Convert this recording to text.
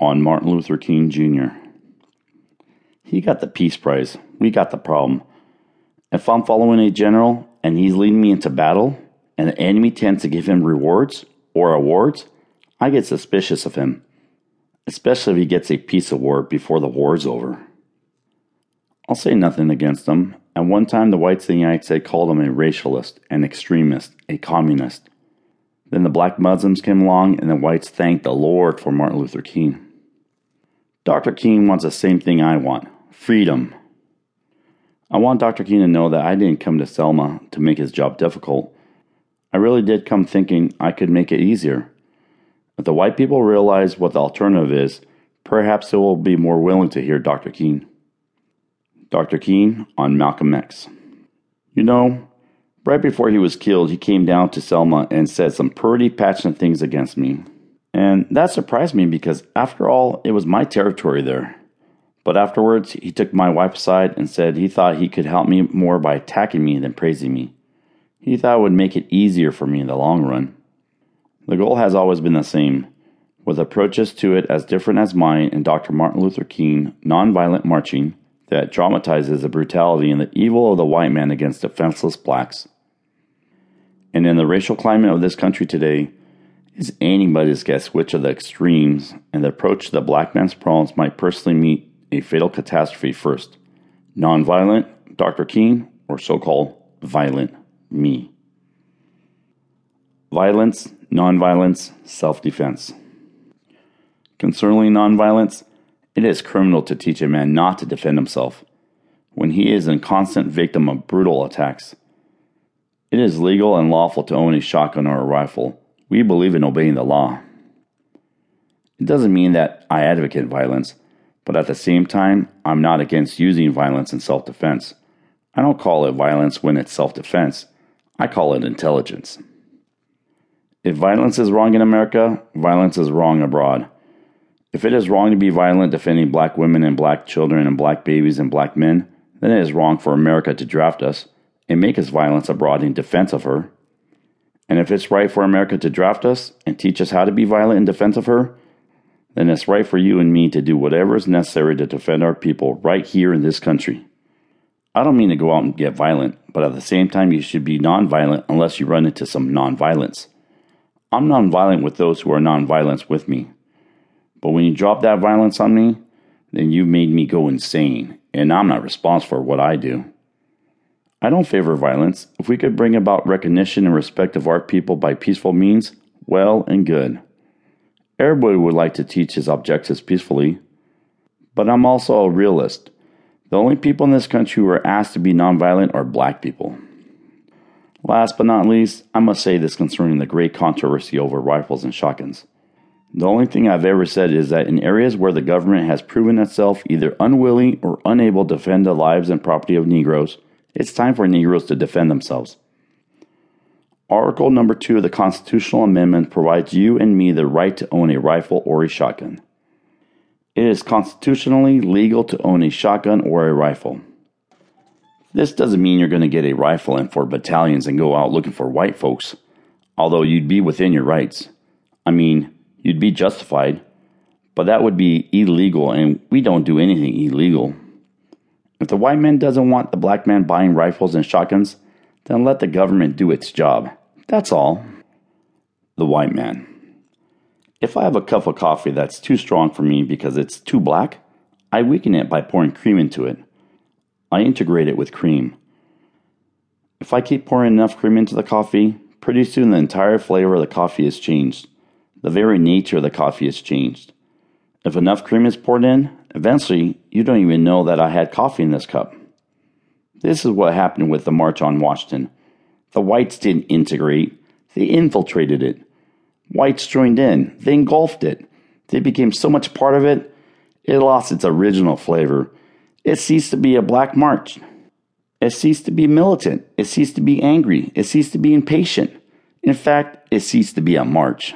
on Martin Luther King Jr. He got the Peace Prize. We got the problem. If I'm following a general and he's leading me into battle, and the enemy tends to give him rewards or awards, I get suspicious of him, especially if he gets a peace award before the war's over. I'll say nothing against him. At one time, the whites in the United States called him a racialist, an extremist, a communist. Then the black Muslims came along, and the whites thanked the Lord for Martin Luther King. Dr. King wants the same thing I want freedom. I want Dr. King to know that I didn't come to Selma to make his job difficult. I really did come thinking I could make it easier. If the white people realize what the alternative is, perhaps they will be more willing to hear Dr. King. Dr. King on Malcolm X. You know, right before he was killed, he came down to Selma and said some pretty passionate things against me. And that surprised me because, after all, it was my territory there. But afterwards, he took my wife aside and said he thought he could help me more by attacking me than praising me. He thought it would make it easier for me in the long run. The goal has always been the same, with approaches to it as different as mine and Dr. Martin Luther King nonviolent marching that dramatizes the brutality and the evil of the white man against defenseless blacks. And in the racial climate of this country today, it's anybody's guess which of the extremes and the approach to the black man's problems might personally meet a fatal catastrophe first nonviolent, Dr. King, or so called violent, me. Violence, nonviolence, self defense. Concerning nonviolence, it is criminal to teach a man not to defend himself when he is a constant victim of brutal attacks. It is legal and lawful to own a shotgun or a rifle. We believe in obeying the law. It doesn't mean that I advocate violence, but at the same time, I'm not against using violence in self defense. I don't call it violence when it's self defense, I call it intelligence. If violence is wrong in America, violence is wrong abroad. If it is wrong to be violent defending black women and black children and black babies and black men, then it is wrong for America to draft us and make us violence abroad in defense of her. And if it's right for America to draft us and teach us how to be violent in defense of her, then it's right for you and me to do whatever is necessary to defend our people right here in this country. I don't mean to go out and get violent, but at the same time, you should be nonviolent unless you run into some nonviolence. I'm nonviolent with those who are nonviolent with me. But when you drop that violence on me, then you've made me go insane, and I'm not responsible for what I do. I don't favor violence. If we could bring about recognition and respect of our people by peaceful means, well and good. Everybody would like to teach his objectives peacefully. But I'm also a realist. The only people in this country who are asked to be nonviolent are black people. Last but not least, I must say this concerning the great controversy over rifles and shotguns. The only thing I've ever said is that in areas where the government has proven itself either unwilling or unable to defend the lives and property of Negroes, it's time for Negroes to defend themselves. Article number 2 of the Constitutional Amendment provides you and me the right to own a rifle or a shotgun. It is constitutionally legal to own a shotgun or a rifle. This doesn't mean you're going to get a rifle and four battalions and go out looking for white folks, although you'd be within your rights. I mean, you'd be justified, but that would be illegal, and we don't do anything illegal. If the white man doesn't want the black man buying rifles and shotguns, then let the government do its job. That's all. The white man. If I have a cup of coffee that's too strong for me because it's too black, I weaken it by pouring cream into it. I integrate it with cream. If I keep pouring enough cream into the coffee, pretty soon the entire flavor of the coffee is changed. The very nature of the coffee is changed. If enough cream is poured in, eventually you don't even know that I had coffee in this cup. This is what happened with the March on Washington. The whites didn't integrate, they infiltrated it. Whites joined in, they engulfed it. They became so much part of it, it lost its original flavor. It ceased to be a black march. It ceased to be militant. It ceased to be angry. It ceased to be impatient. In fact, it ceased to be a march.